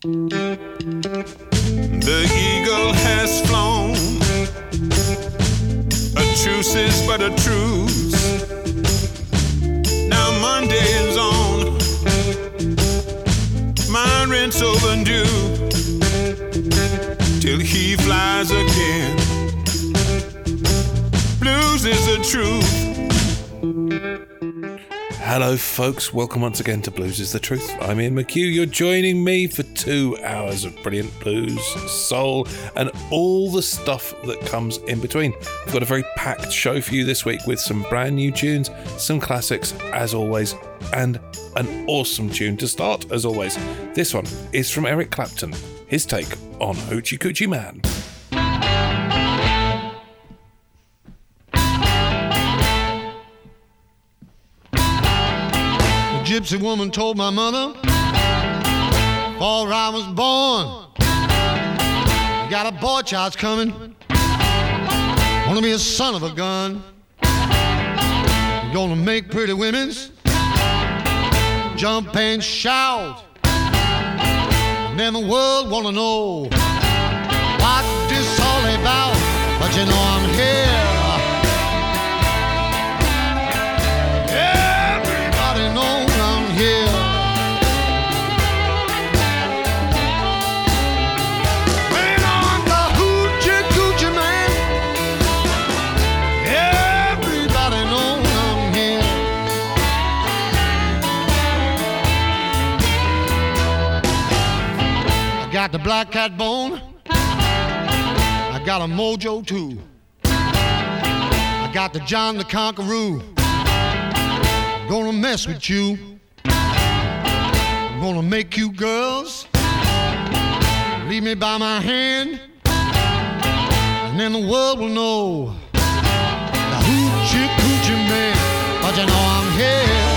The eagle has flown. A truce is but a truce. Now Monday is on. My rent's overdue. Till he flies again. Blues is the truth. Hello, folks. Welcome once again to Blues is the Truth. I'm Ian McHugh. You're joining me for two hours of brilliant blues, soul, and all the stuff that comes in between. I've got a very packed show for you this week with some brand new tunes, some classics, as always, and an awesome tune to start, as always. This one is from Eric Clapton, his take on Hoochie Coochie Man. Gypsy woman told my mother before I was born. Got a boy child's coming. Wanna be a son of a gun. You're gonna make pretty women's jump and shout. And then the world wanna know what this all about. But you know I'm here. Got the black cat bone. I got a mojo too. I got the John the Conqueror gonna mess with you. I'm gonna make you girls leave me by my hand, and then the world will know the hoochie coochie man. But you know I'm here.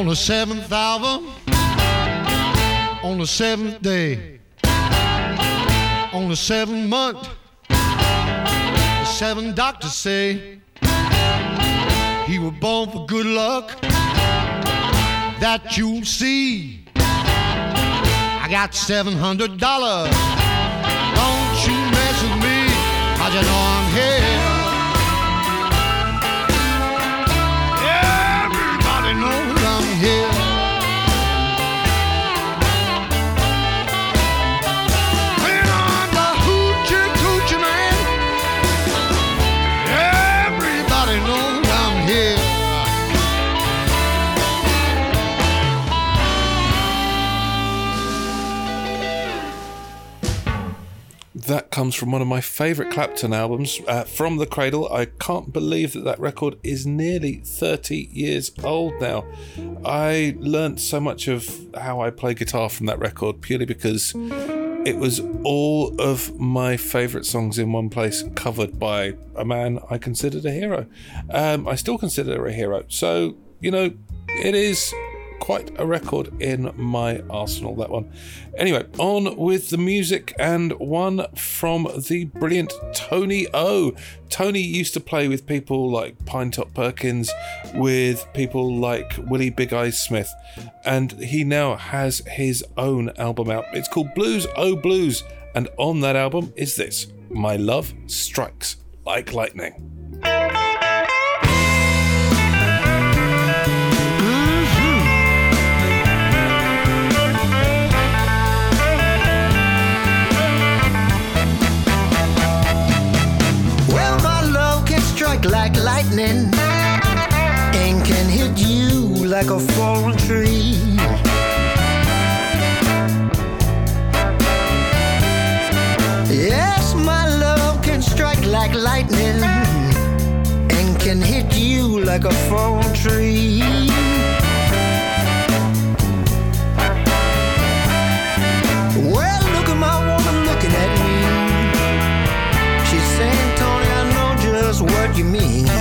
On the seventh hour, on the seventh day, on the seventh month, the seven doctors say he was born for good luck. That you see, I got seven hundred dollars. Don't you mess with me, 'cause you know I'm here. Here. Comes from one of my favourite Clapton albums, uh, From the Cradle. I can't believe that that record is nearly 30 years old now. I learnt so much of how I play guitar from that record purely because it was all of my favourite songs in one place, covered by a man I considered a hero. Um, I still consider her a hero. So, you know, it is quite a record in my arsenal, that one. Anyway, on with the music and one from the brilliant Tony O. Tony used to play with people like Pinetop Perkins, with people like Willie Big Eyes Smith, and he now has his own album out. It's called Blues O Blues, and on that album is this My Love Strikes Like Lightning. and can hit you like a fallen tree. Yes, my love can strike like lightning and can hit you like a fallen tree. Well, look at my woman looking at me. She's saying, Tony, I know just what you mean.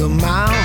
your mouth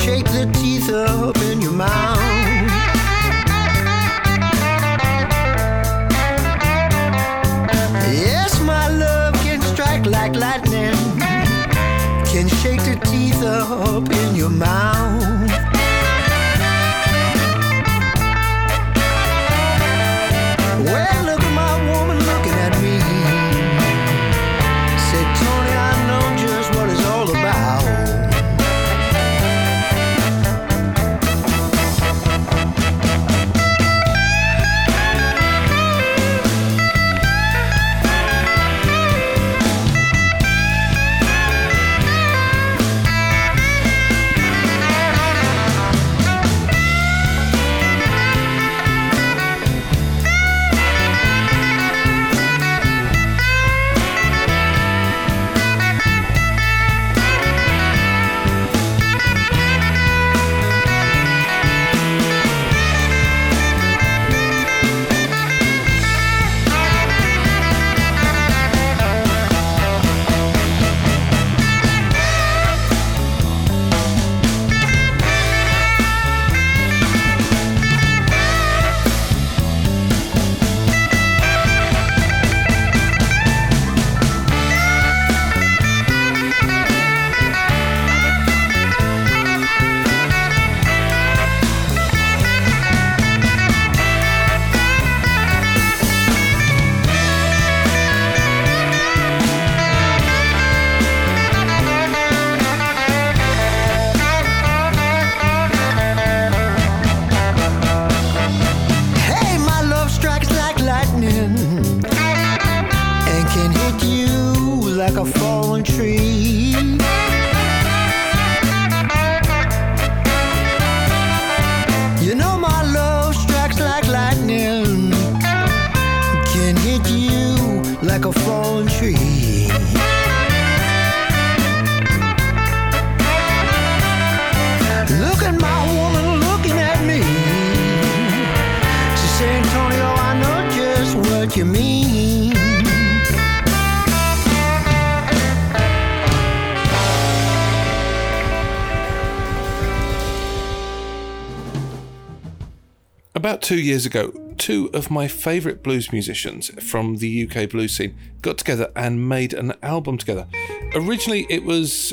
shake the teeth up in your mouth. Yes, my love can strike like lightning, can shake the teeth up in your mouth. Two years ago, two of my favourite blues musicians from the UK blues scene got together and made an album together. Originally, it was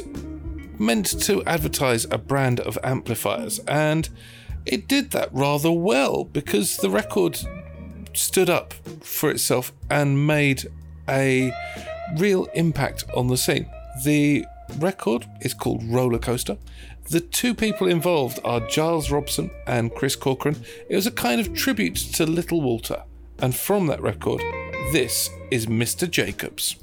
meant to advertise a brand of amplifiers, and it did that rather well because the record stood up for itself and made a real impact on the scene. The record is called Roller Coaster. The two people involved are Giles Robson and Chris Corcoran. It was a kind of tribute to Little Walter, and from that record, this is Mr. Jacobs.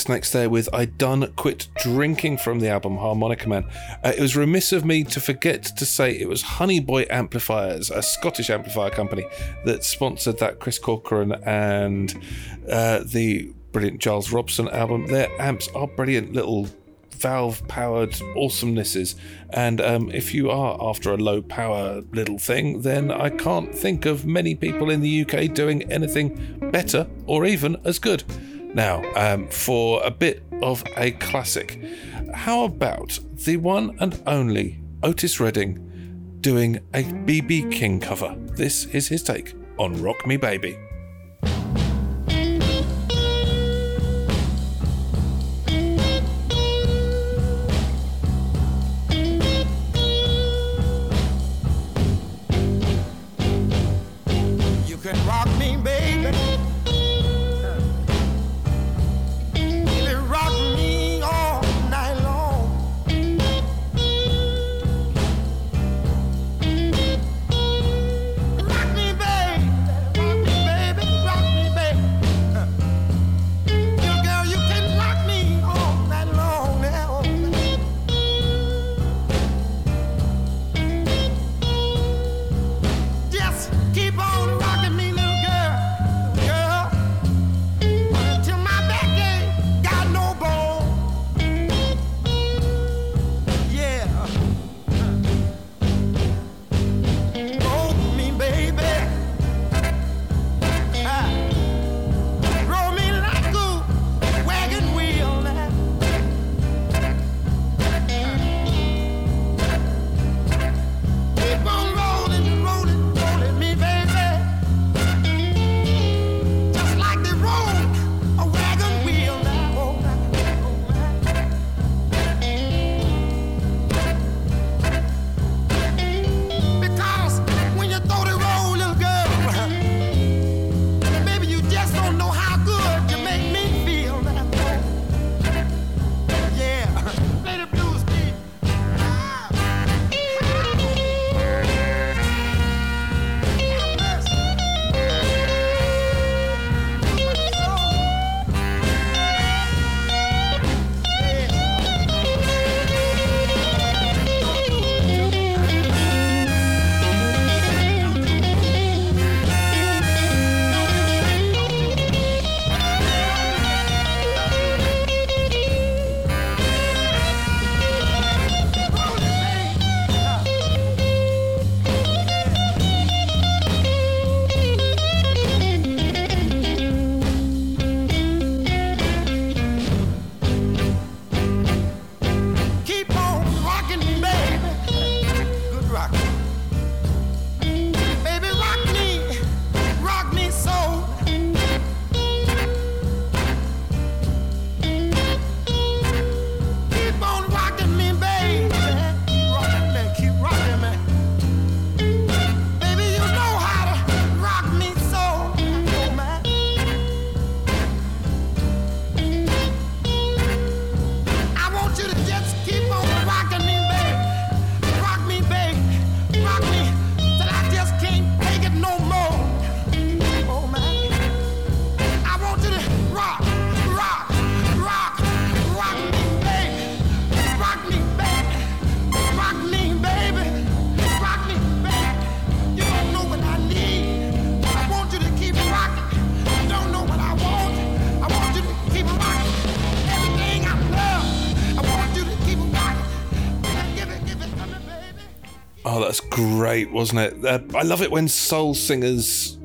Snakes there with I Done Quit Drinking from the album Harmonica Man. Uh, it was remiss of me to forget to say it was Honey Boy Amplifiers, a Scottish amplifier company that sponsored that Chris Corcoran and uh, the brilliant Giles Robson album. Their amps are brilliant little valve powered awesomenesses. And um, if you are after a low power little thing, then I can't think of many people in the UK doing anything better or even as good. Now, um, for a bit of a classic, how about the one and only Otis Redding doing a BB King cover? This is his take on Rock Me Baby. Great, wasn't it? Uh, I love it when soul singers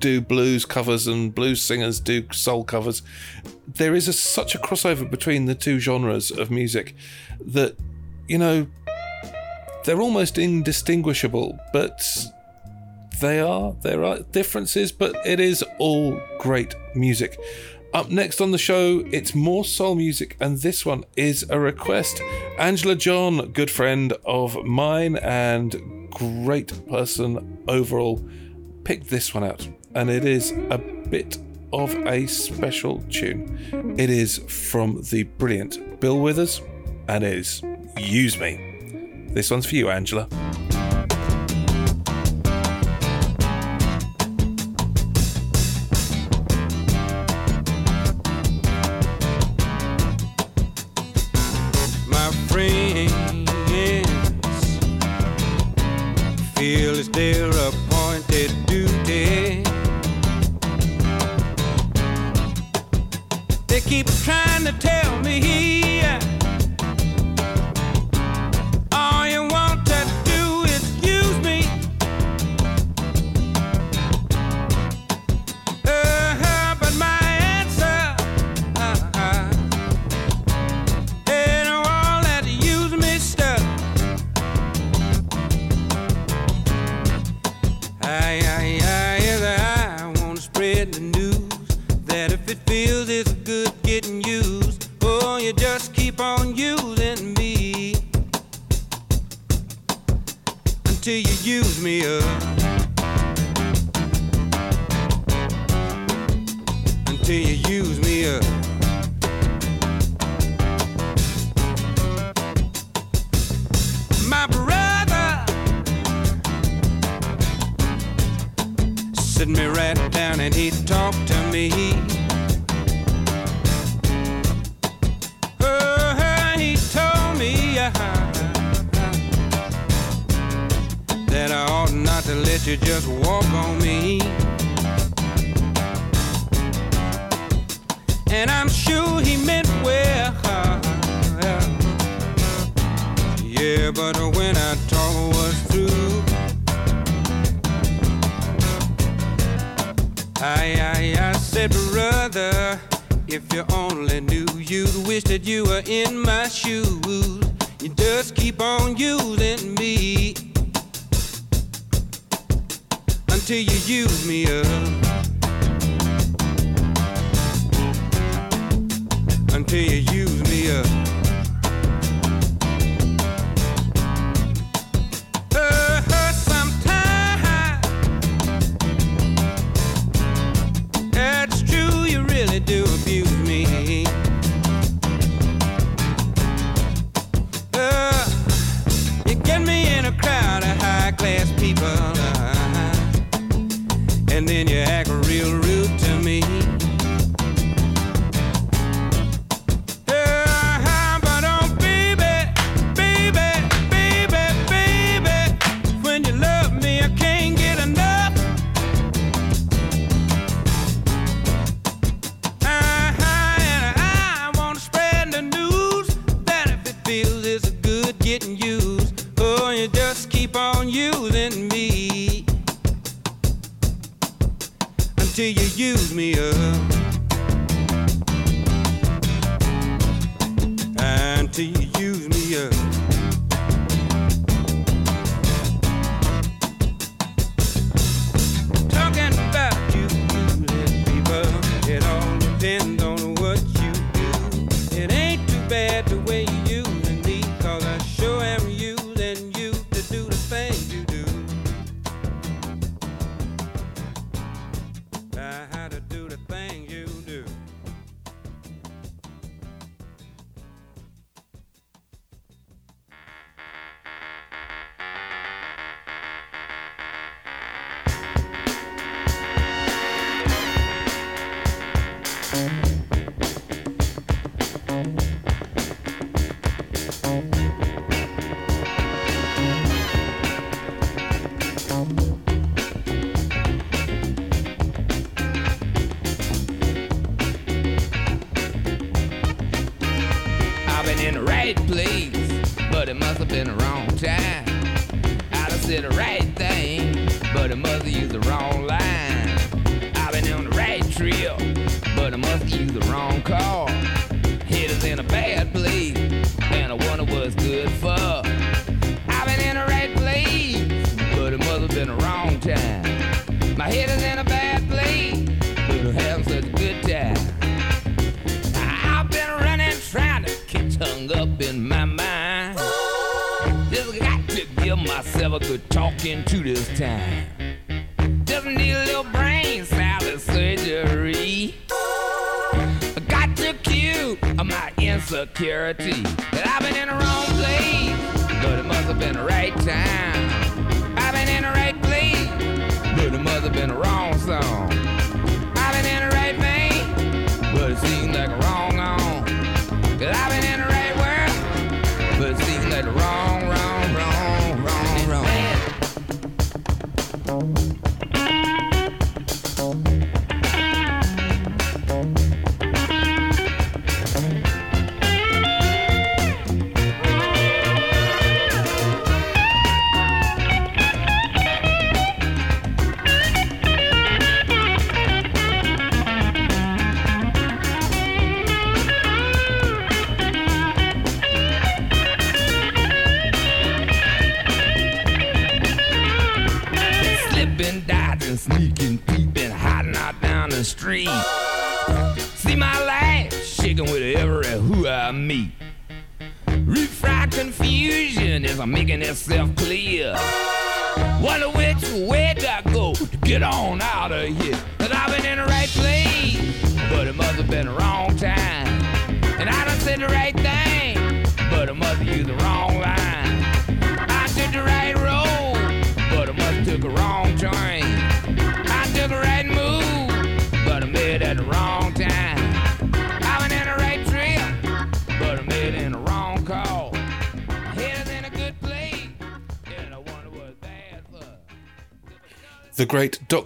do blues covers and blues singers do soul covers. There is a, such a crossover between the two genres of music that, you know, they're almost indistinguishable, but they are. There are differences, but it is all great music. Up next on the show, it's more soul music, and this one is a request. Angela John, good friend of mine and great person overall, picked this one out, and it is a bit of a special tune. It is from the brilliant Bill Withers, and it is Use Me. This one's for you, Angela.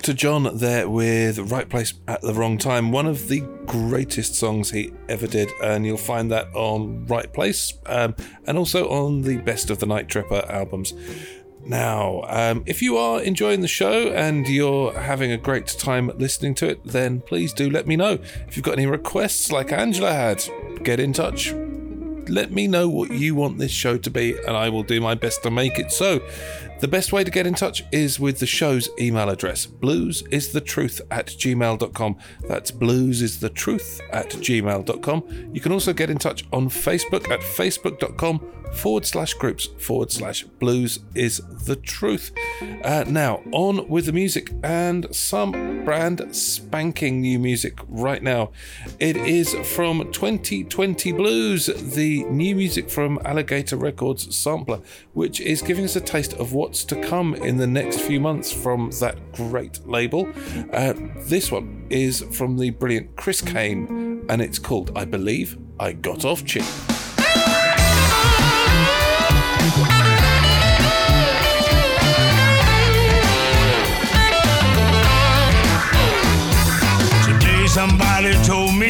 Dr. John there with Right Place at the Wrong Time, one of the greatest songs he ever did, and you'll find that on Right Place um, and also on the Best of the Night Tripper albums. Now, um, if you are enjoying the show and you're having a great time listening to it, then please do let me know. If you've got any requests like Angela had, get in touch. Let me know what you want this show to be, and I will do my best to make it so. The best way to get in touch is with the show's email address bluesisthetruth at gmail.com. That's bluesisthetruth at gmail.com. You can also get in touch on Facebook at facebook.com forward slash groups forward slash blues is the truth. Uh, now, on with the music and some brand spanking new music right now. It is from 2020 Blues, the new music from Alligator Records Sampler, which is giving us a taste of what's to come in the next few months from that great label. Uh, this one is from the brilliant Chris Cain, and it's called I Believe I Got Off Cheap. Today somebody told me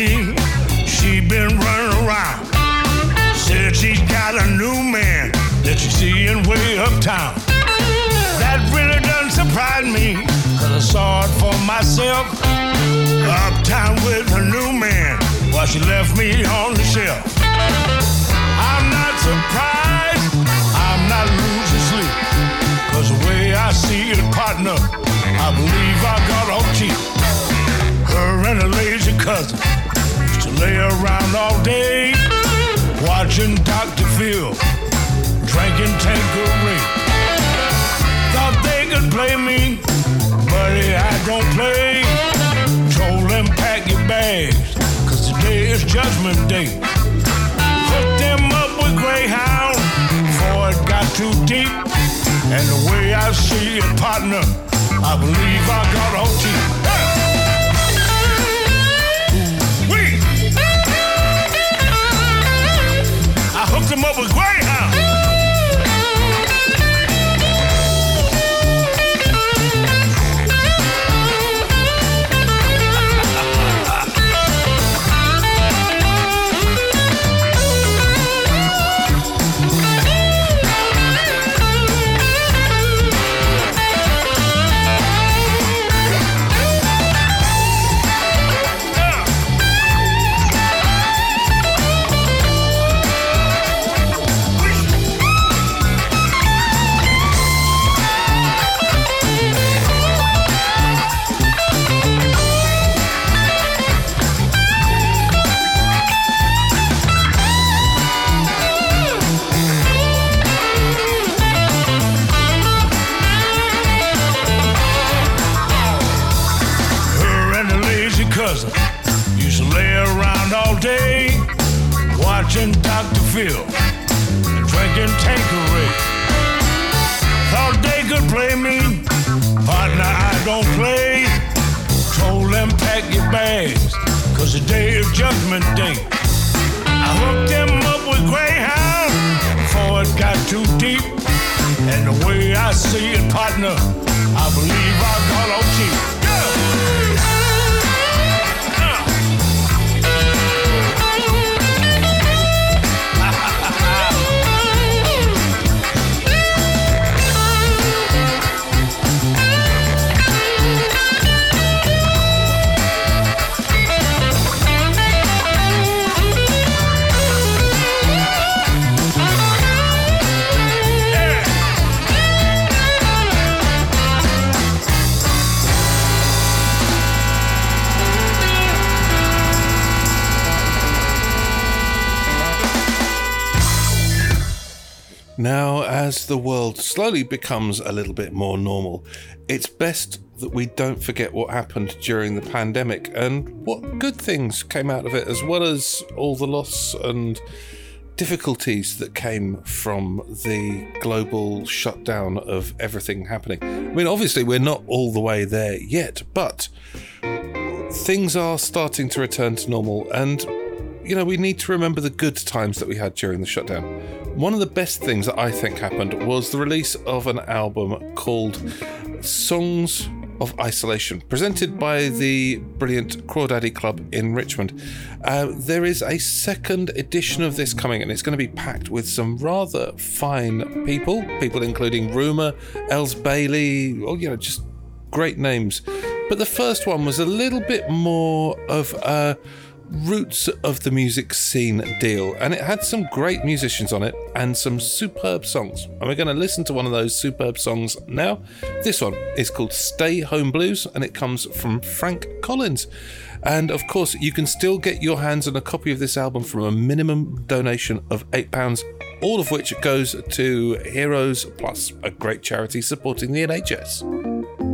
seeing way uptown. That really doesn't surprise me, cause I saw it for myself. Uptown with her new man while she left me on the shelf. I'm not surprised, I'm not losing sleep. Cause the way I see it, partner, I believe I got off cheap. Her and her lazy cousin used to lay around all day, watching Dr. Phil, drinking Tanqueray. Thought they could play me, buddy, I don't play. Told them pack your bags, cause today is judgment day. Hooked them up with Greyhound before it got too deep. And the way I see it, partner, I believe I got. Wee! I hooked him up with Greyhound. Dr. And drinking Tanqueray. Thought they could play me, partner, I don't play. Told them pack your bags, cause the day is judgment day. I hooked them up with Greyhound before it got too deep. And the way I see it, partner, I believe I Now, as the world slowly becomes a little bit more normal, it's best that we don't forget what happened during the pandemic and what good things came out of it, as well as all the loss and difficulties that came from the global shutdown of everything happening. I mean, obviously, we're not all the way there yet, but things are starting to return to normal, and you know, we need to remember the good times that we had during the shutdown. One of the best things that I think happened was the release of an album called Songs of Isolation, presented by the brilliant Crawdaddy Club in Richmond. Uh, there is a second edition of this coming, and it's going to be packed with some rather fine people, people including Rumour, Elles Bailey, oh, you know, just great names. But the first one was a little bit more of a roots of the music scene deal, and it had some great musicians on it and some superb songs. And we're going to listen to one of those superb songs now. This one is called Stay Home Blues, and it comes from Frank Collins. And of course, you can still get your hands on a copy of this album from a minimum donation of £8, all of which goes to Heroes Plus, a great charity supporting the NHS.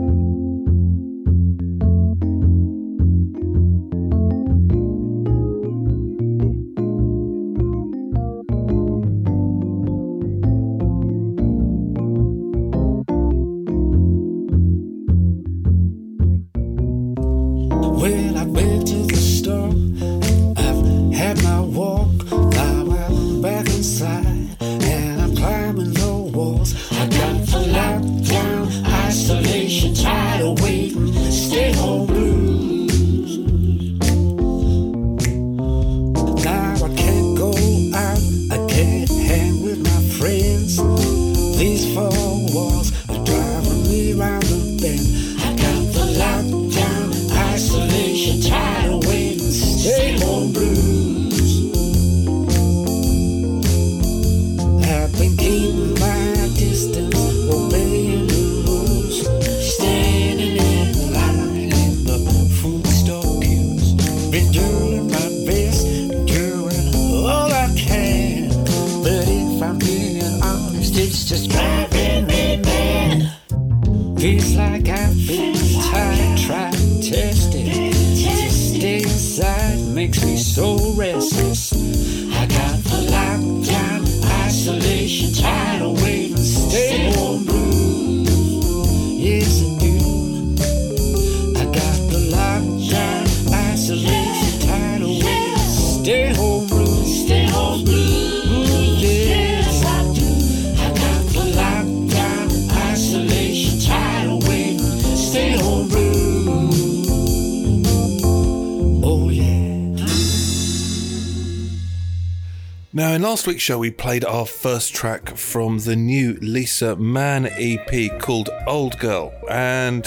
Last week's show, we played our first track from the new Lisa Mann EP called Old Girl, and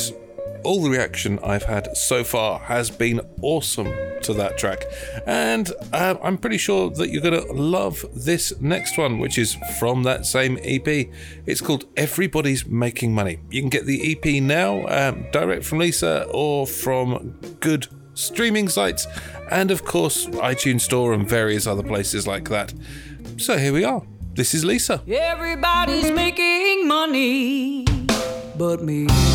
all the reaction I've had so far has been awesome to that track. And uh, I'm pretty sure that you're going to love this next one, which is from that same EP. It's called Everybody's Making Money. You can get the EP now, um, direct from Lisa or from good streaming sites, and of course, iTunes Store and various other places like that. So here we are. This is Lisa. Everybody's making money but me.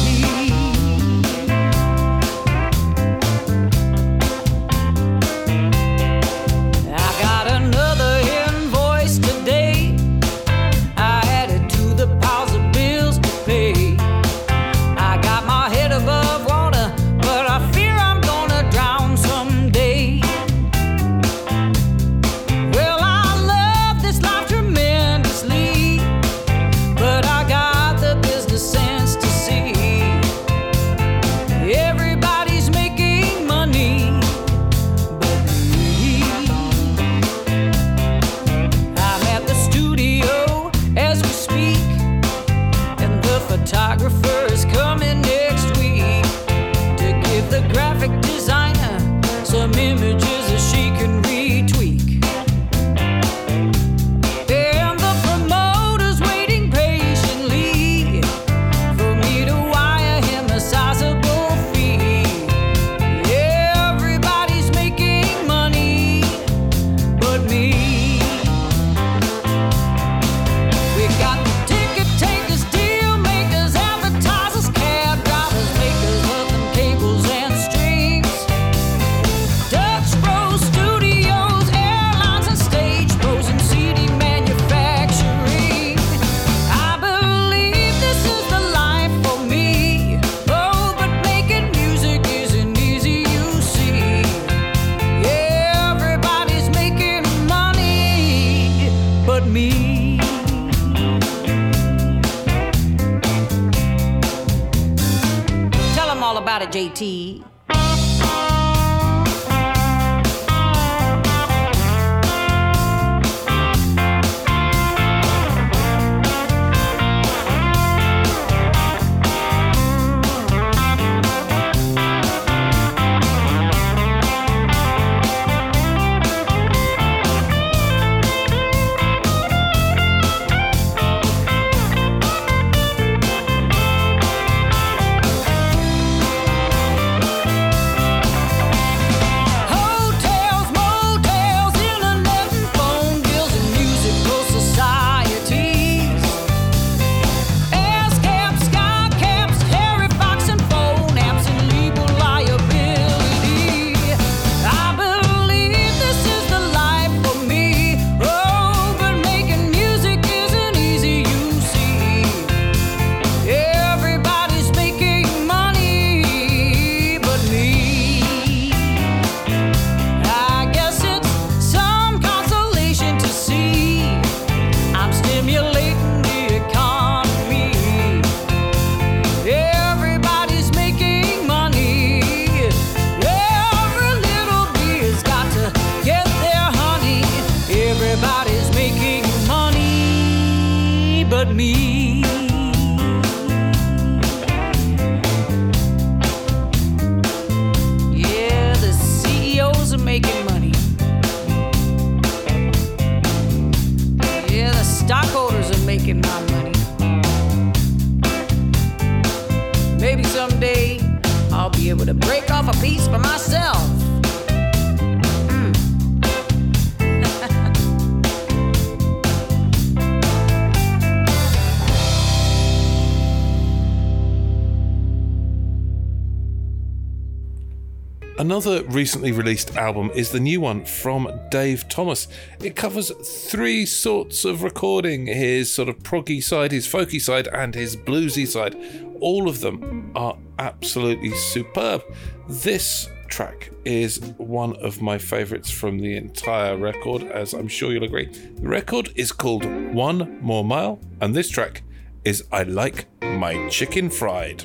T. Another recently released album is the new one from Dave Thomas. It covers three sorts of recording his sort of proggy side, his folky side, and his bluesy side. All of them are absolutely superb. This track is one of my favorites from the entire record, as I'm sure you'll agree. The record is called One More Mile, and this track is I Like My Chicken Fried.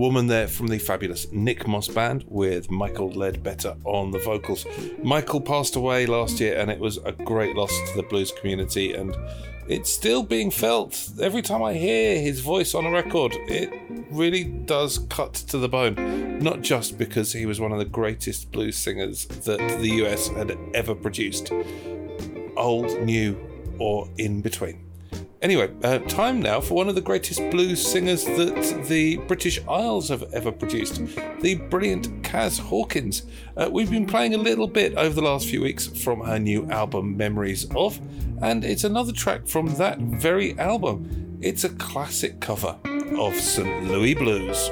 Woman there from the fabulous Nick Moss Band with Michael Ledbetter on the vocals. Michael passed away last year and it was a great loss to the blues community and it's still being felt every time I hear his voice on a record. It really does cut to the bone, not just because he was one of the greatest blues singers that the US had ever produced, old, new, or in between. Anyway, uh, time now for one of the greatest blues singers that the British Isles have ever produced, the brilliant Kaz Hawkins. Uh, we've been playing a little bit over the last few weeks from her new album, Memories of, and it's another track from that very album. It's a classic cover of St. Louis Blues.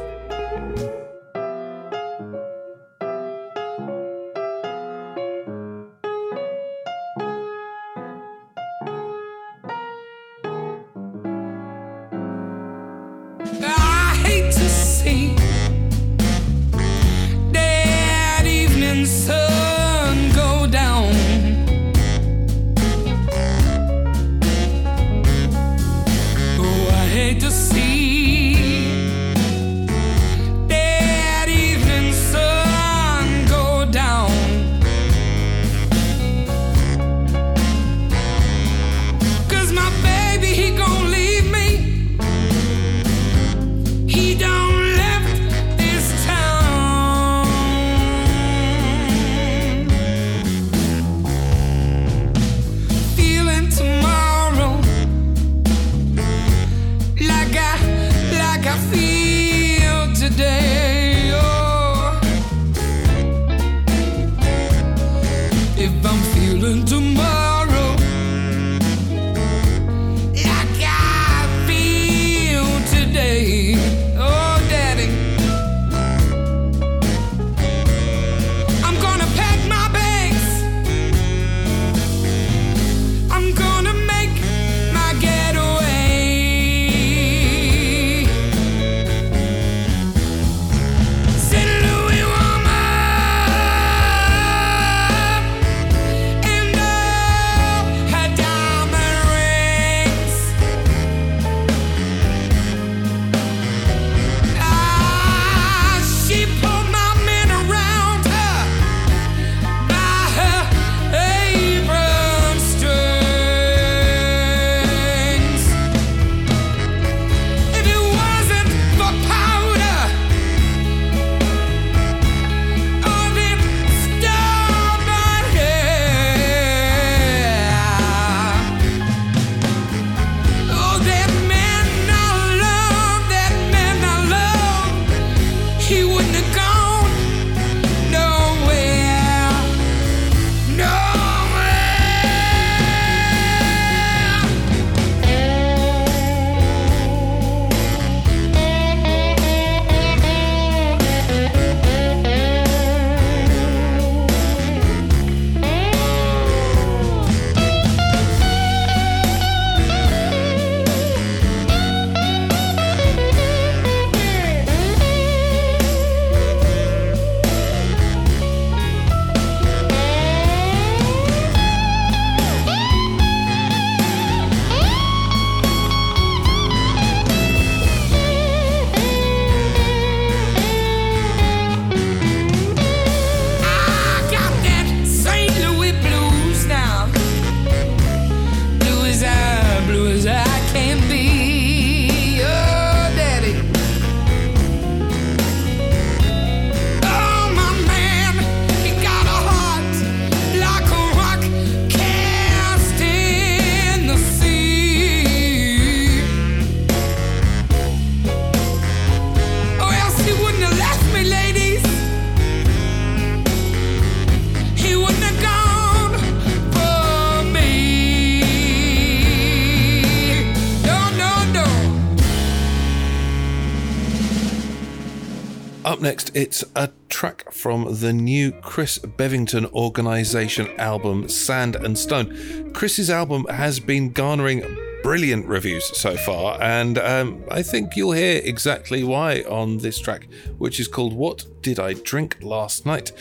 It's a track from the new Chris Bevington organisation album, Sand and Stone. Chris's album has been garnering brilliant reviews so far, and um, I think you'll hear exactly why on this track, which is called What Did I Drink Last Night?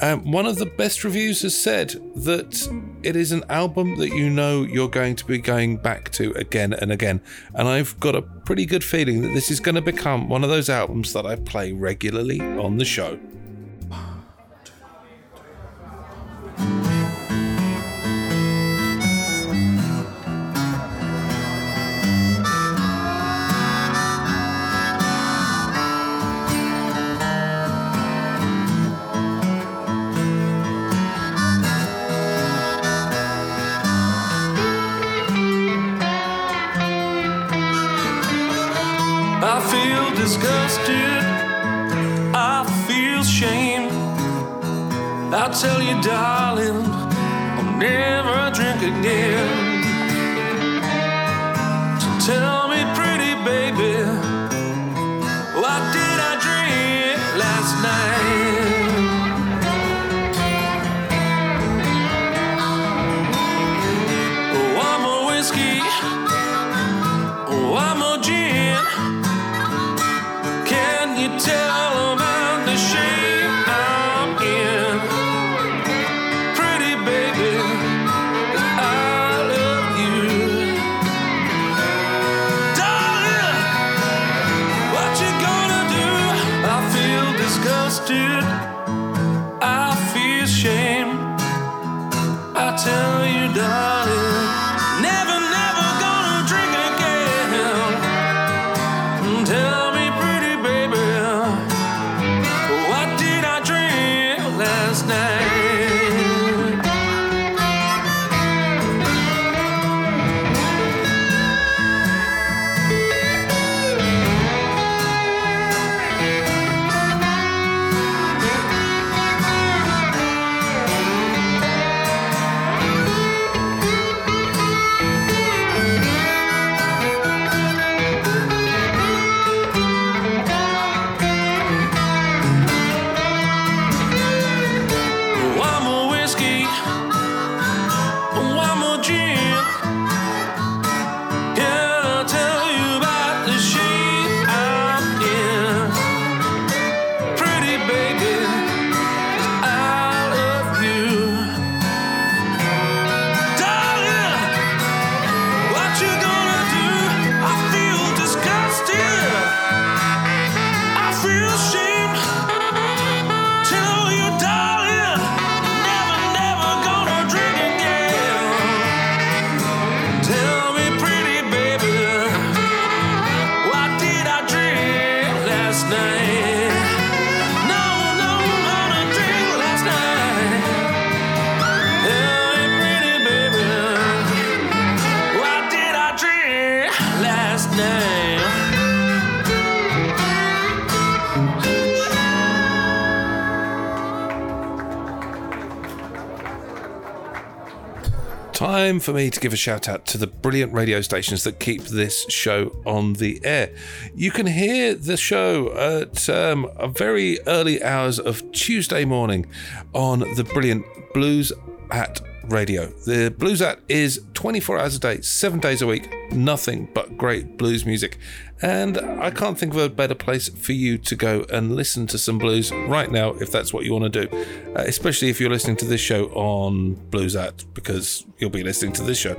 Um, one of the best reviews has said that it is an album that you know you're going to be going back to again and again, and I've got a pretty good feeling that this is going to become one of those albums that I play regularly on the show. Disgusted. I feel shame. I tell you, darling, I'll never drink again. So tell one Time for me to give a shout out to the brilliant radio stations that keep this show on the air. You can hear the show at um, very early hours of Tuesday morning on the brilliant Blues at Radio. The Blues at is 24 hours a day, seven days a week, nothing but great blues music. And I can't think of a better place for you to go and listen to some blues right now if that's what you want to do, uh, especially if you're listening to this show on Blues at, because you'll be listening to this show.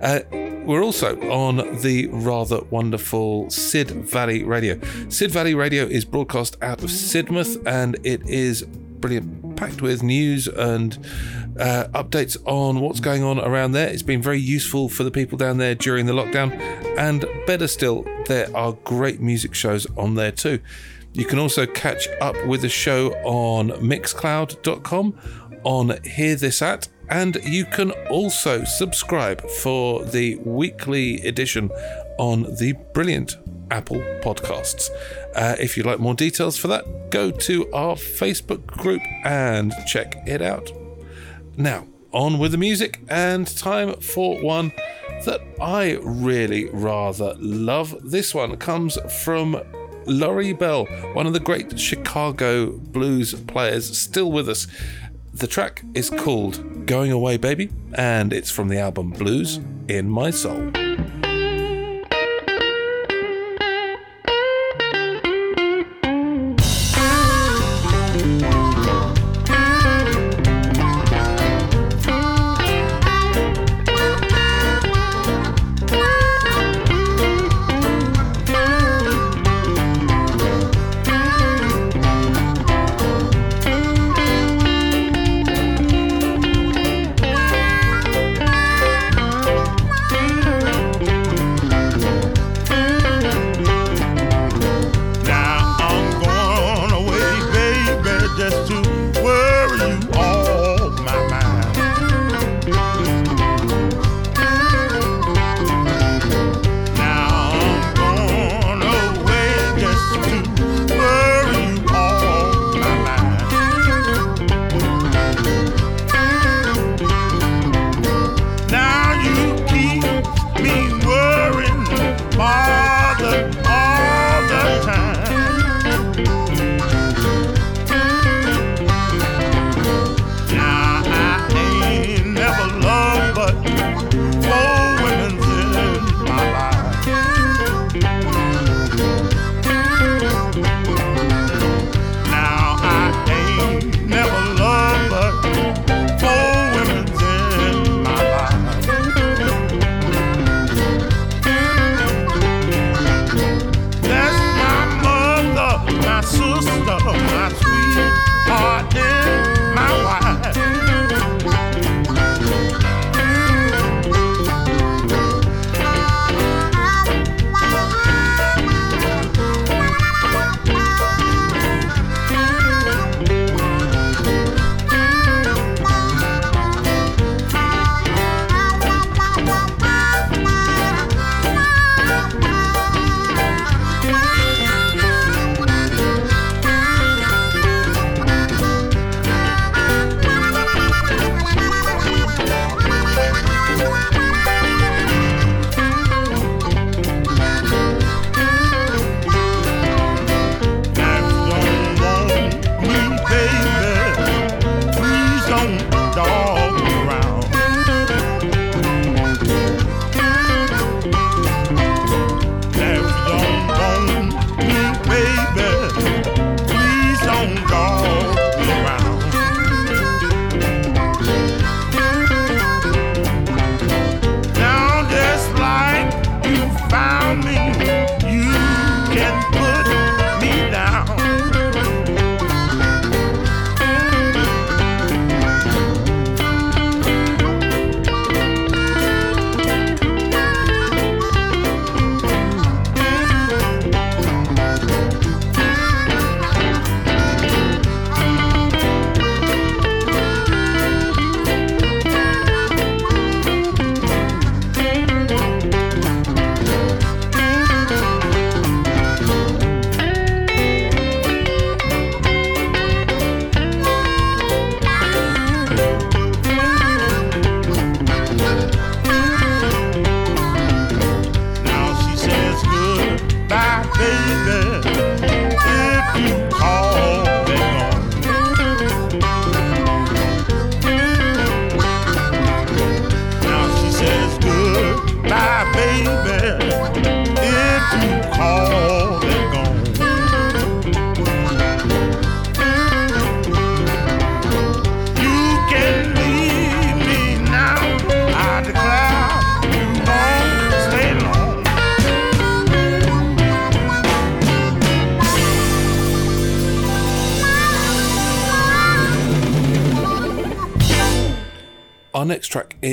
Uh, we're also on the rather wonderful Sid Valley Radio. Sid Valley Radio is broadcast out of Sidmouth and it is brilliant, packed with news and uh, updates on what's going on around there. It's been very useful for the people down there during the lockdown, and better still, there are great music shows on there too. You can also catch up with the show on mixcloud.com, on Hear This At, and you can also subscribe for the weekly edition on the brilliant Apple Podcasts. Uh, if you'd like more details for that, go to our Facebook group and check it out. Now, on with the music, and time for one that I really rather love. This one comes from Lurrie Bell, one of the great Chicago blues players, still with us. The track is called Going Away Baby, and it's from the album Blues in My Soul.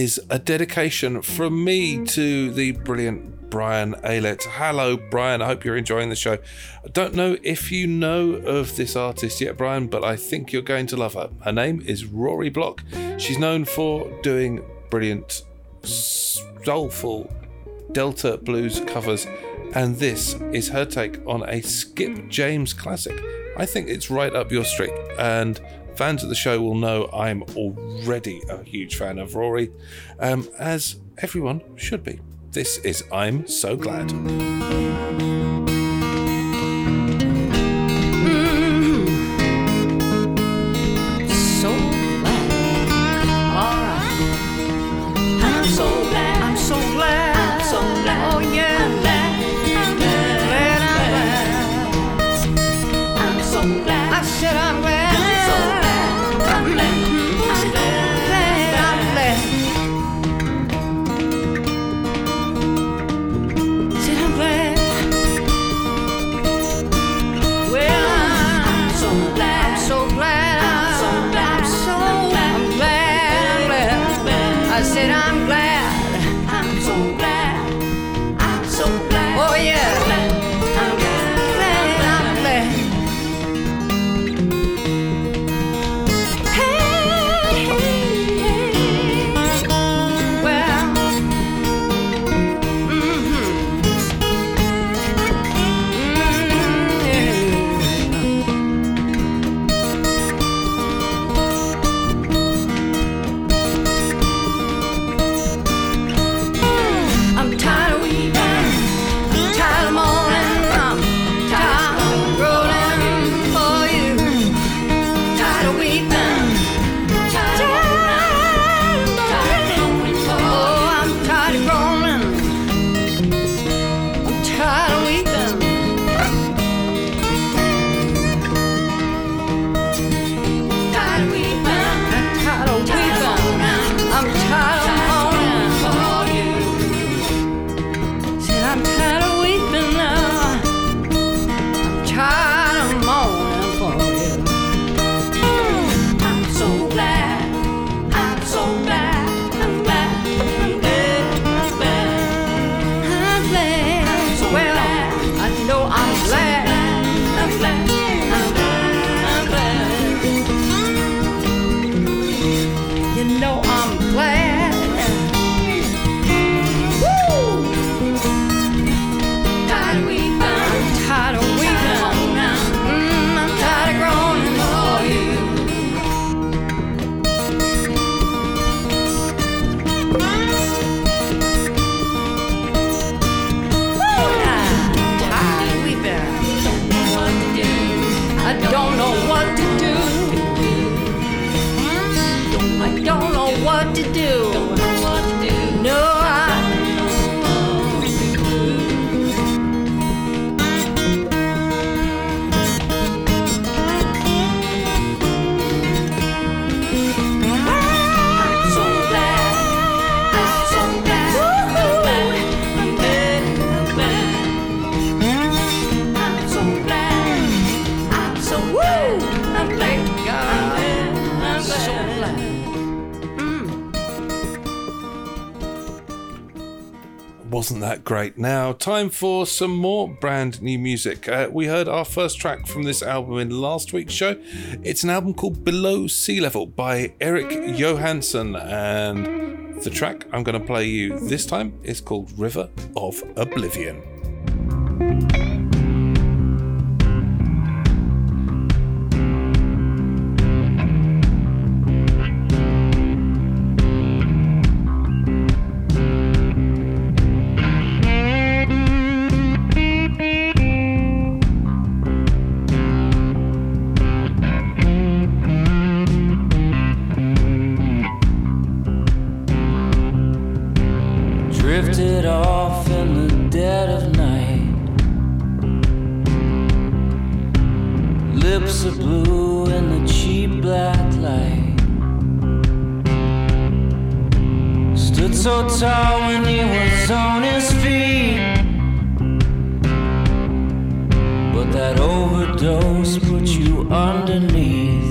Is a dedication from me to the brilliant Brian Aylett. Hello, Brian. I hope you're enjoying the show. I don't know if you know of this artist yet, Brian, but I think you're going to love her. Her name is Rory Block. She's known for doing brilliant, soulful Delta blues covers, and this is her take on a Skip James classic. I think it's right up your street, and fans of the show will know I'm already a huge fan of Rory, um, as everyone should be. This is I'm So Glad. Wasn't that great? Now, time for some more brand new music. Uh, we heard our first track from this album in last week's show. It's an album called Below Sea Level by Eric Johanson, and the track I'm going to play you this time is called River of Oblivion. Drifted off in the dead of night. Lips are blue in the cheap black light. Stood so tall when he was on his feet. But that overdose put you underneath.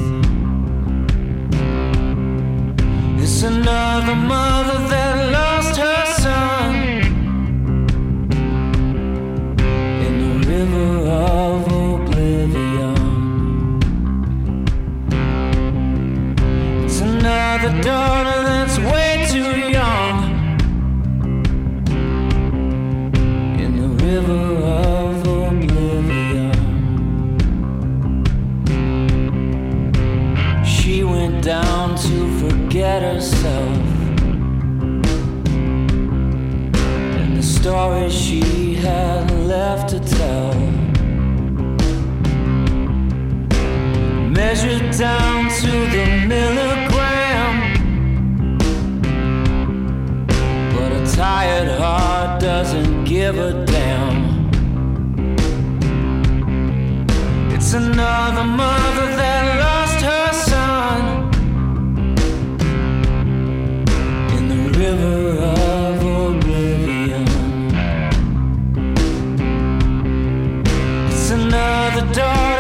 It's another mother that down to forget herself. And the story tired heart doesn't give a damn. It's another mother that lost her son in the river of oblivion. It's another daughter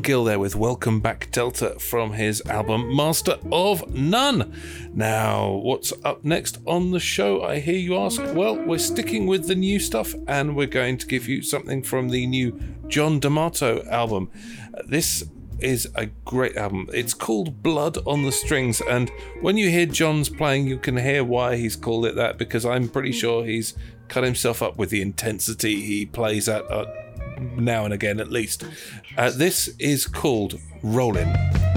Leon Gill there with Welcome Back Delta from his album Master of None. Now, what's up next on the show? I hear you ask. Well, we're sticking with the new stuff and we're going to give you something from the new John D'Amato album. This is a great album. It's called Blood on the Strings, and when you hear John's playing, you can hear why he's called it that because I'm pretty sure he's cut himself up with the intensity he plays at uh, now and again, at least. Uh, this is called Rollin'.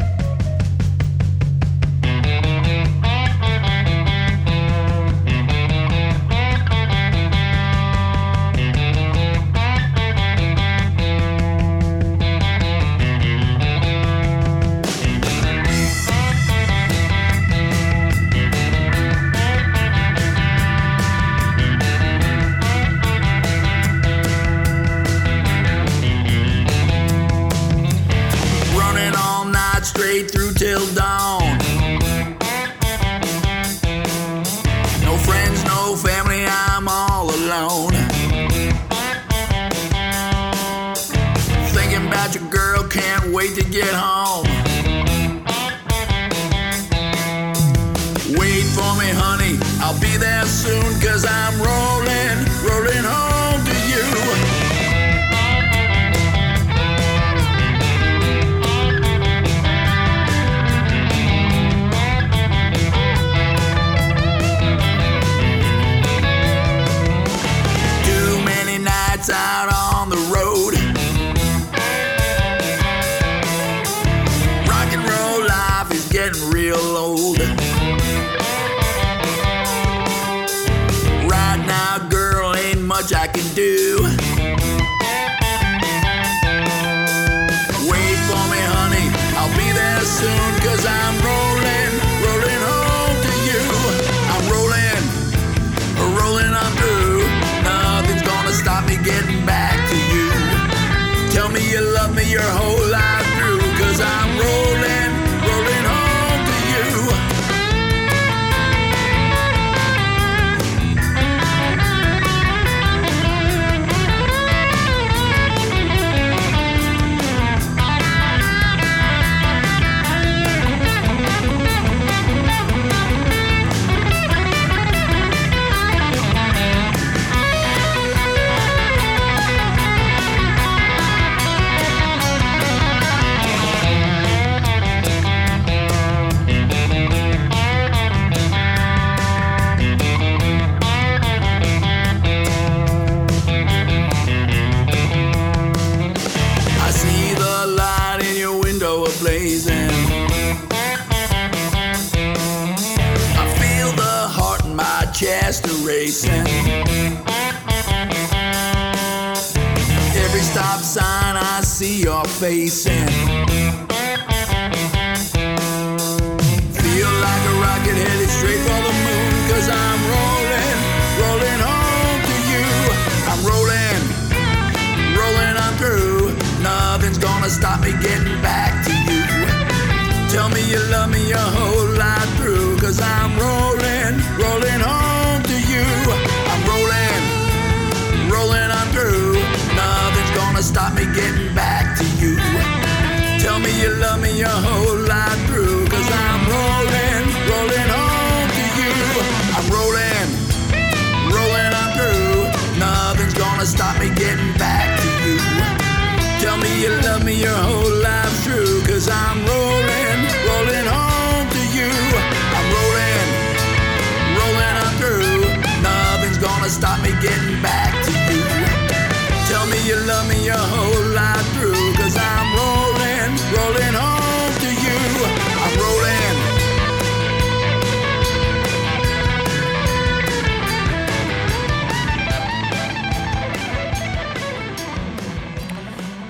Your whole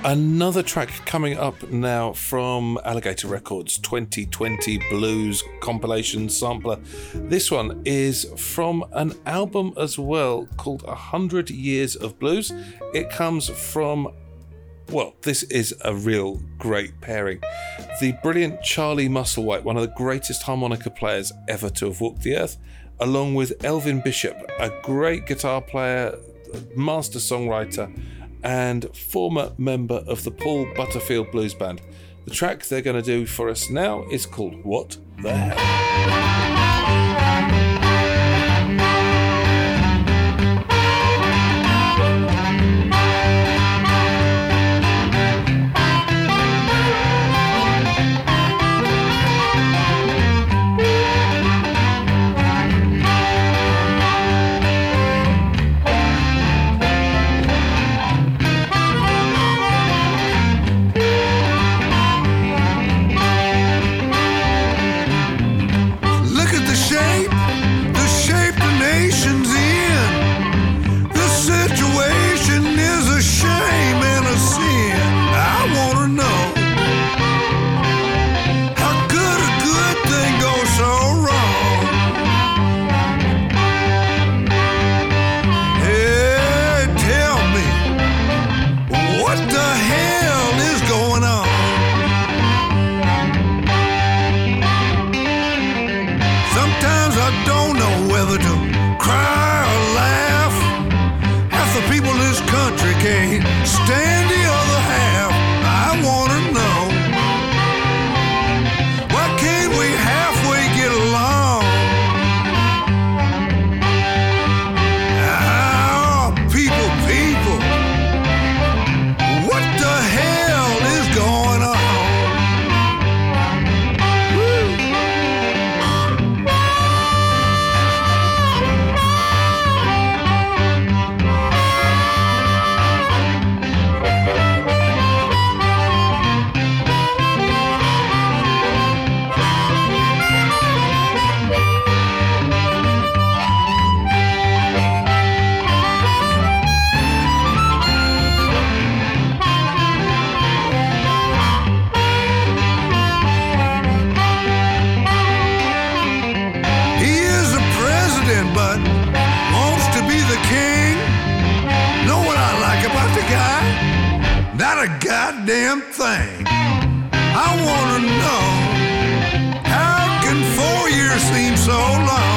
Another track coming up now from Alligator Records 2020 Blues compilation sampler. This one is from an album as well called A Hundred Years of Blues. It comes from well, this is a real great pairing. The brilliant Charlie Musselwhite, one of the greatest harmonica players ever to have walked the earth, along with Elvin Bishop, a great guitar player, master songwriter, and former member of the Paul Butterfield Blues Band. The track they're going to do for us now is called What the Hell? a goddamn thing. I wanna know how can four years seem so long?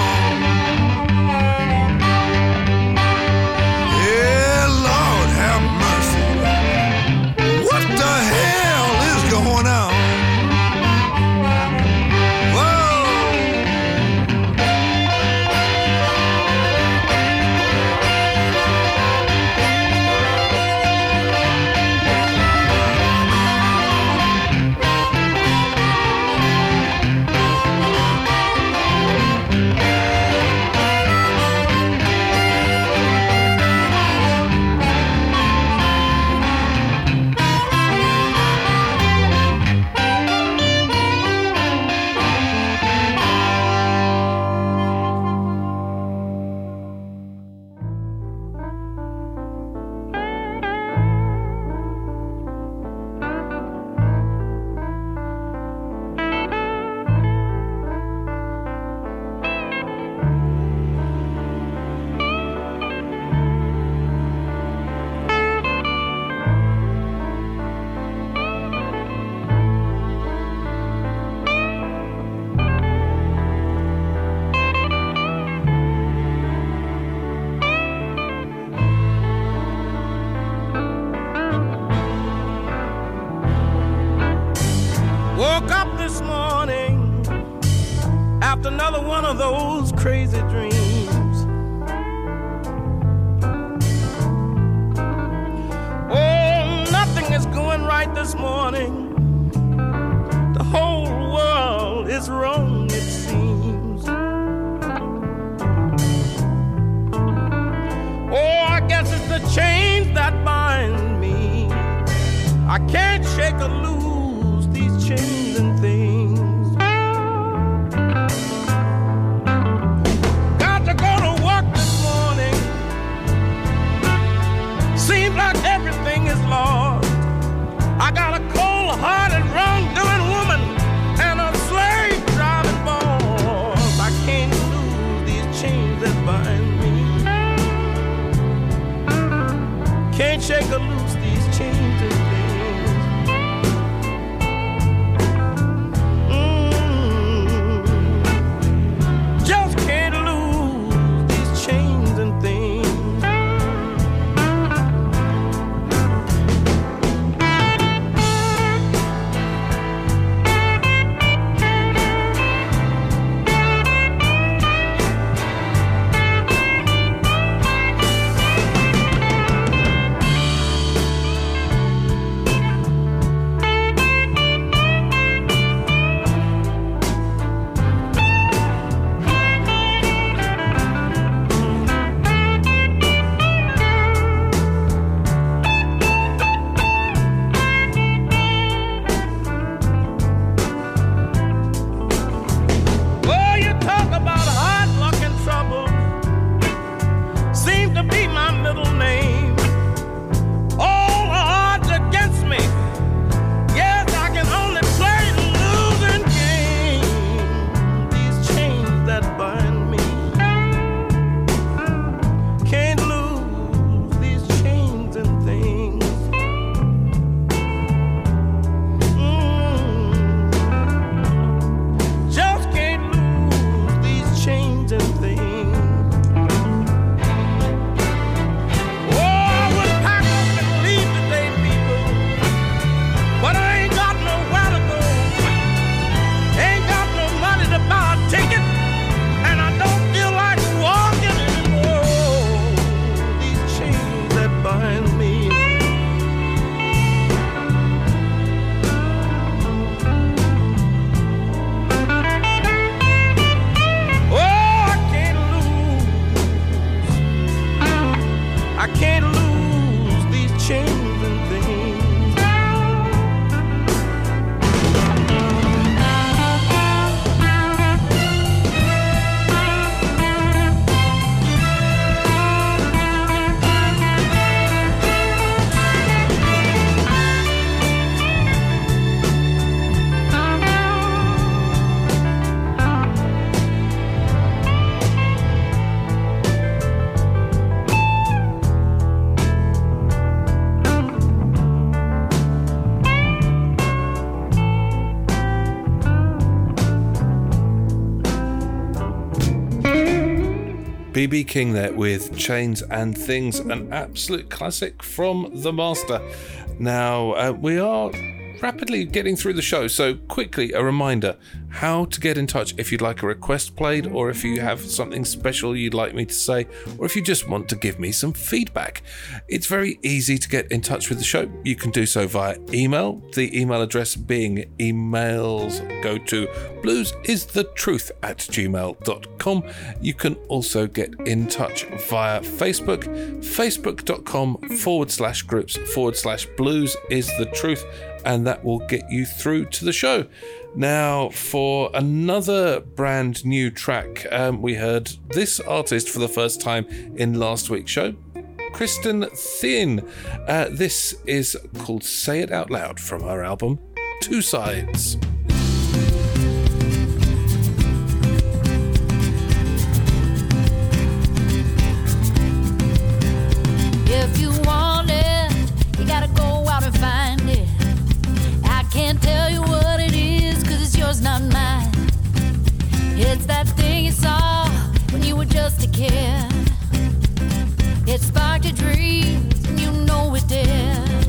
BB King there with Chains and Things, an absolute classic from the master. Now, uh, we are rapidly getting through the show, so quickly a reminder how to get in touch if you'd like a request played, or if you have something special you'd like me to say, or if you just want to give me some feedback. It's very easy to get in touch with the show. You can do so via email, the email address being emails go to bluesisthetruth at gmail.com. You can also get in touch via Facebook, facebook.com forward slash groups forward slash blues is the truth, and that will get you through to the show. Now, for another brand new track, um, we heard this artist for the first time in last week's show. Kirsten Thien. Uh, this is called Say It Out Loud from her album Two Sides. If you tell you what it is, cause it's yours, not mine. It's that thing you saw when you were just a kid. It sparked your dreams, and you know it did.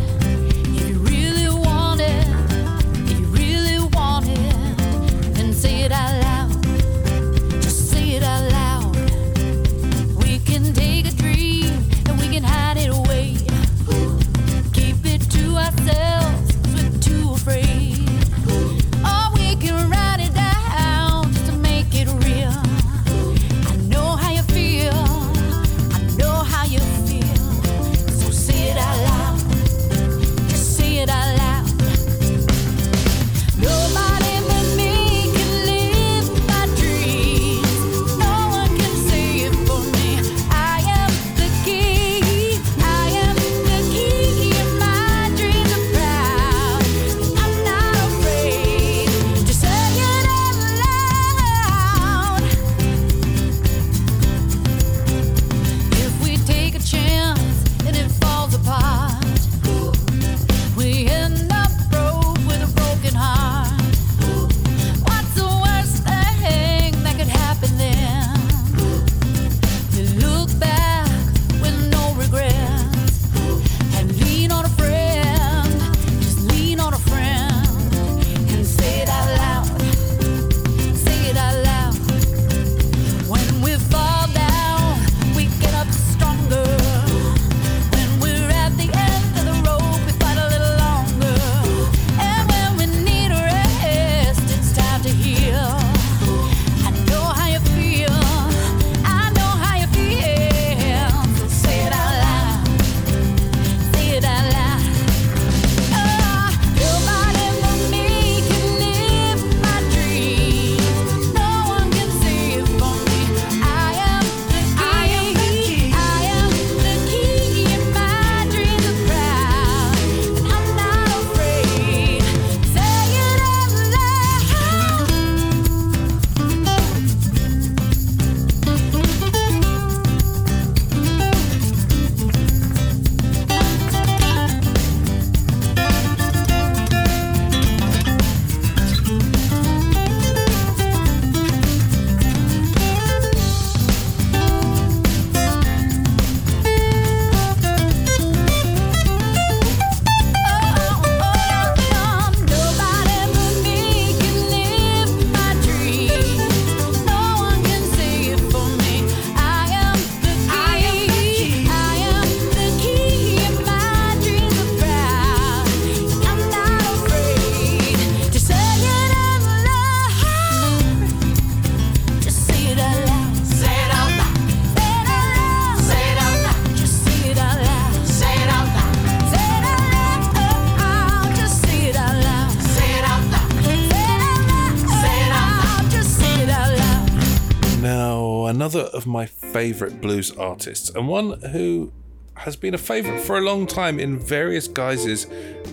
My favourite blues artists, and one who has been a favourite for a long time in various guises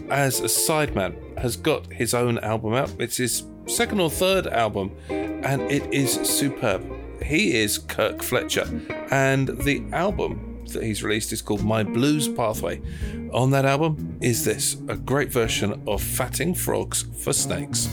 as a sideman, has got his own album out. It's his second or third album, and it is superb. He is Kirk Fletcher, and the album that he's released is called My Blues Pathway. On that album is this a great version of Fattening Frogs for Snakes.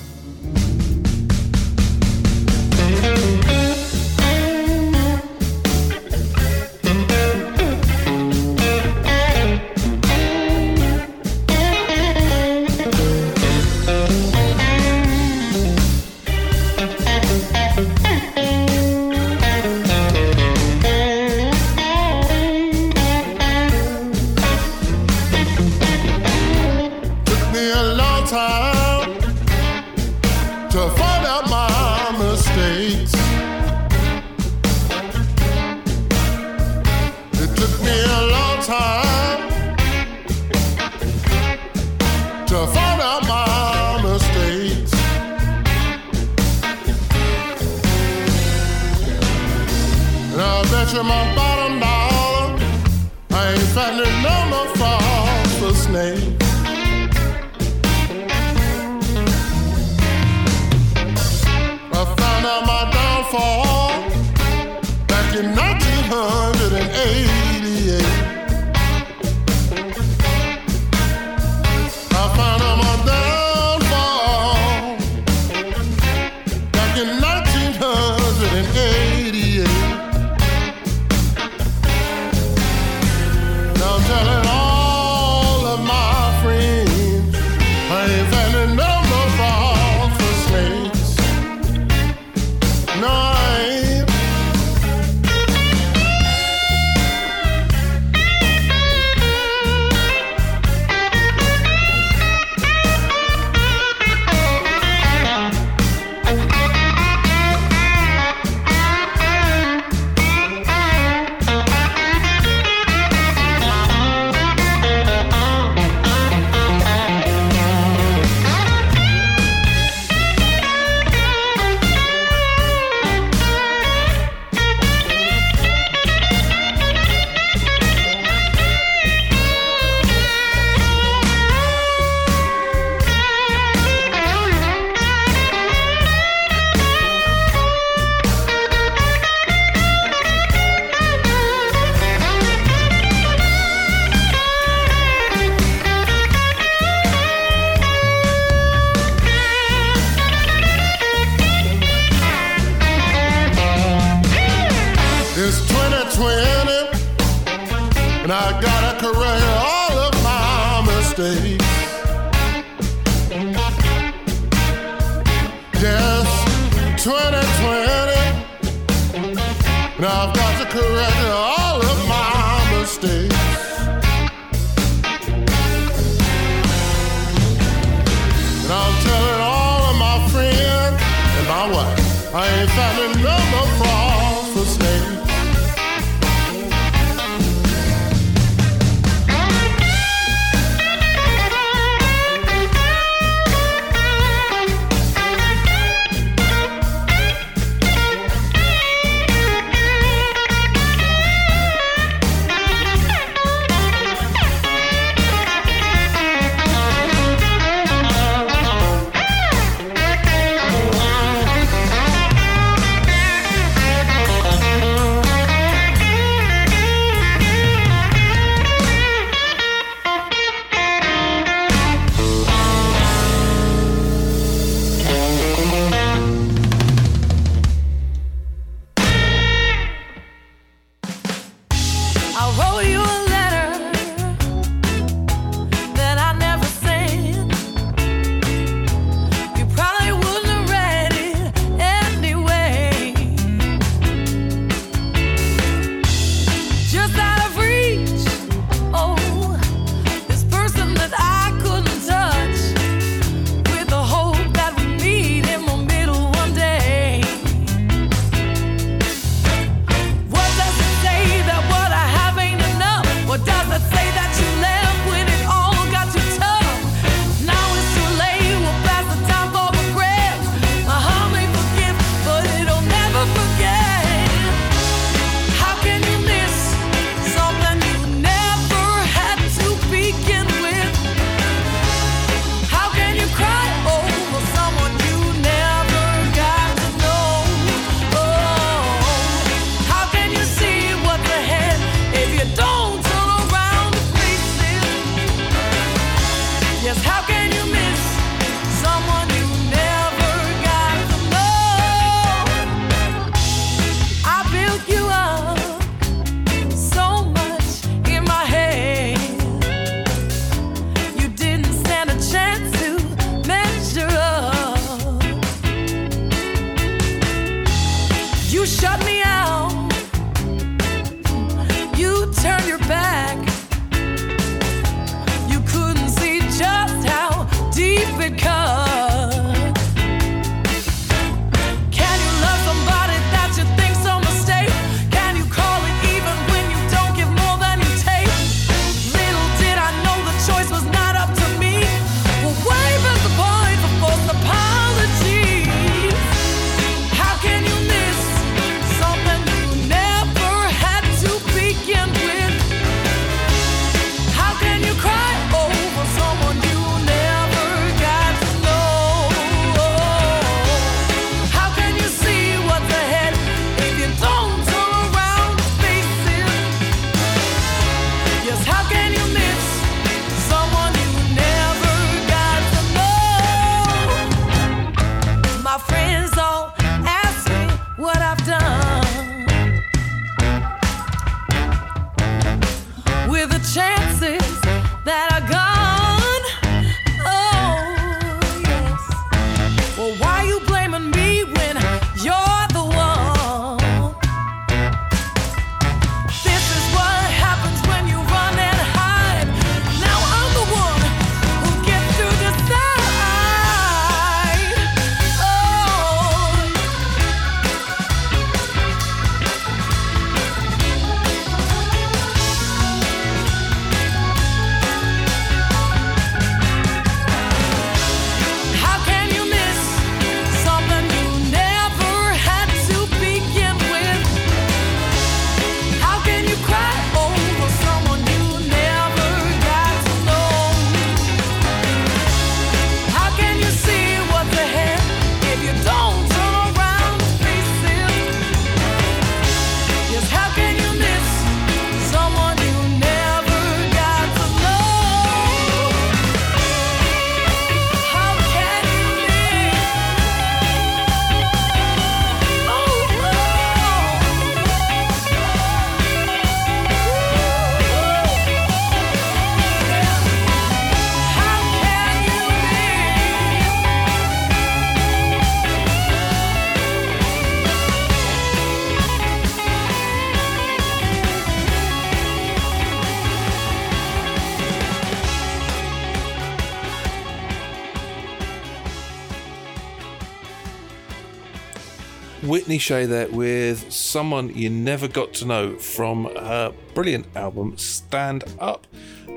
Niche there with someone you never got to know from her brilliant album Stand Up.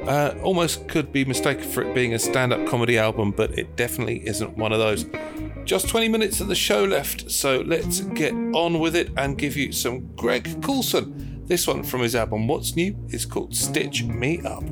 Uh, almost could be mistaken for it being a stand up comedy album, but it definitely isn't one of those. Just 20 minutes of the show left, so let's get on with it and give you some Greg Coulson. This one from his album What's New is called Stitch Me Up.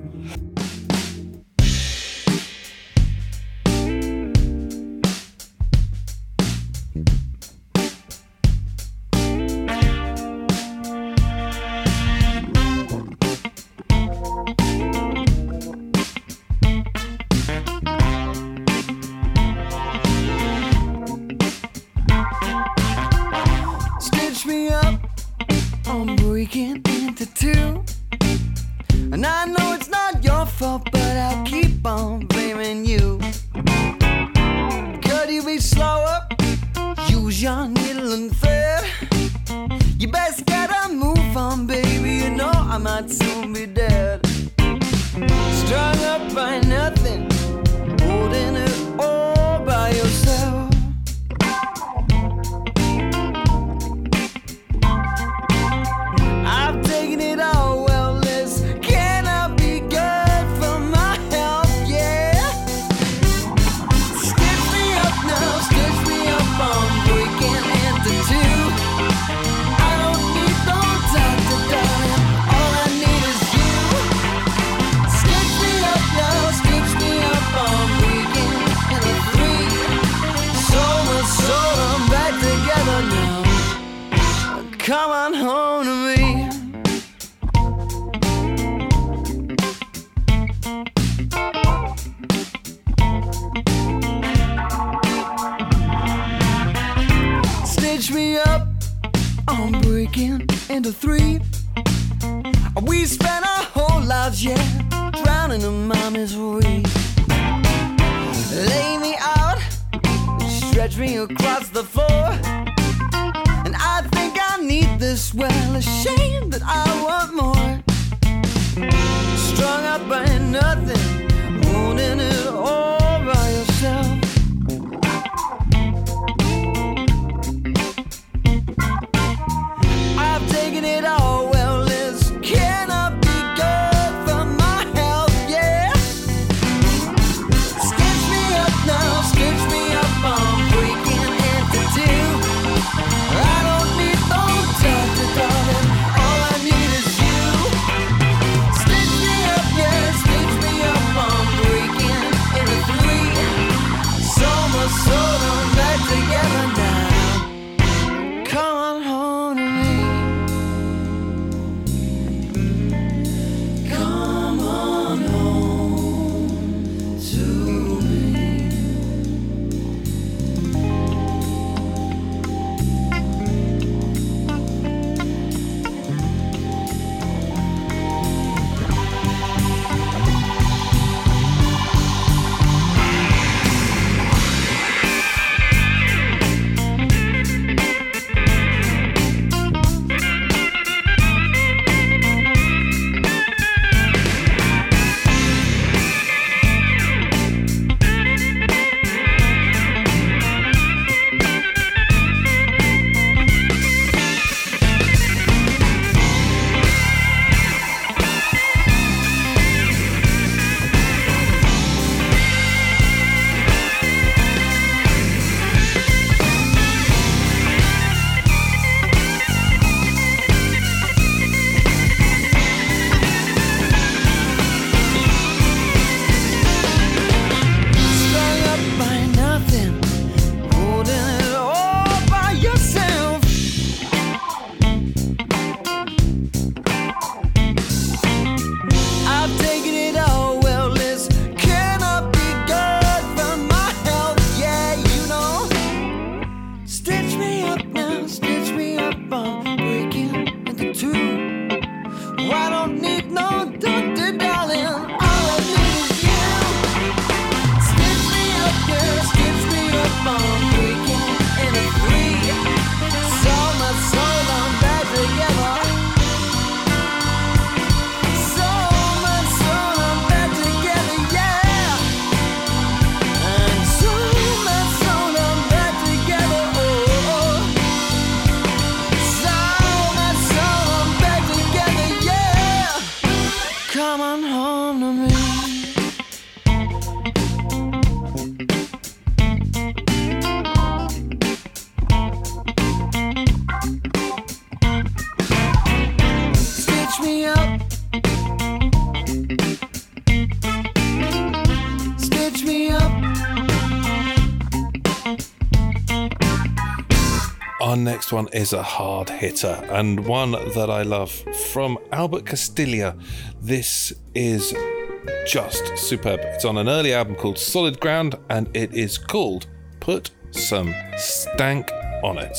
one is a hard hitter and one that I love from Albert Castiglia. This is just superb. It's on an early album called Solid Ground and it is called Put Some Stank on It.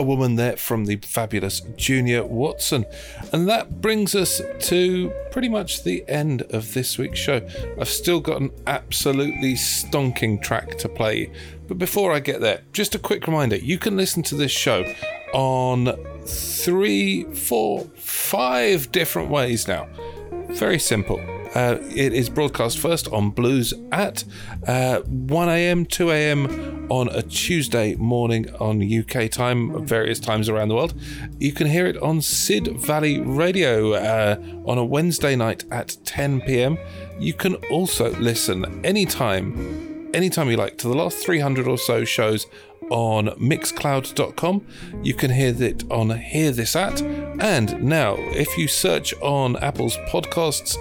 A woman there from the fabulous Junior Watson. And that brings us to pretty much the end of this week's show. I've still got an absolutely stonking track to play. But before I get there, just a quick reminder you can listen to this show on three, four, five different ways now. Very simple. Uh, it is broadcast first on Blues at uh, 1 a.m., 2 a.m. on a Tuesday morning on UK time, various times around the world. You can hear it on Sid Valley Radio uh, on a Wednesday night at 10 p.m. You can also listen anytime, anytime you like, to the last 300 or so shows on mixcloud.com. You can hear it on Hear This At. And now, if you search on Apple's podcasts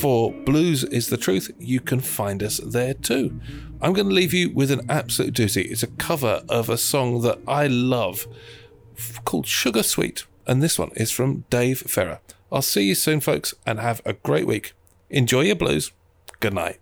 for Blues is the Truth, you can find us there too. I'm going to leave you with an absolute doozy. It's a cover of a song that I love called Sugar Sweet. And this one is from Dave Ferrer. I'll see you soon, folks, and have a great week. Enjoy your blues. Good night.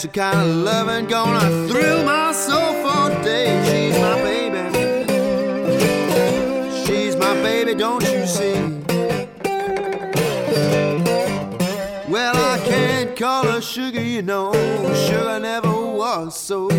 Special kind of loving gonna thrill my soul for days. She's my baby. She's my baby, don't you see? Well, I can't call her sugar, you know. Sugar never was so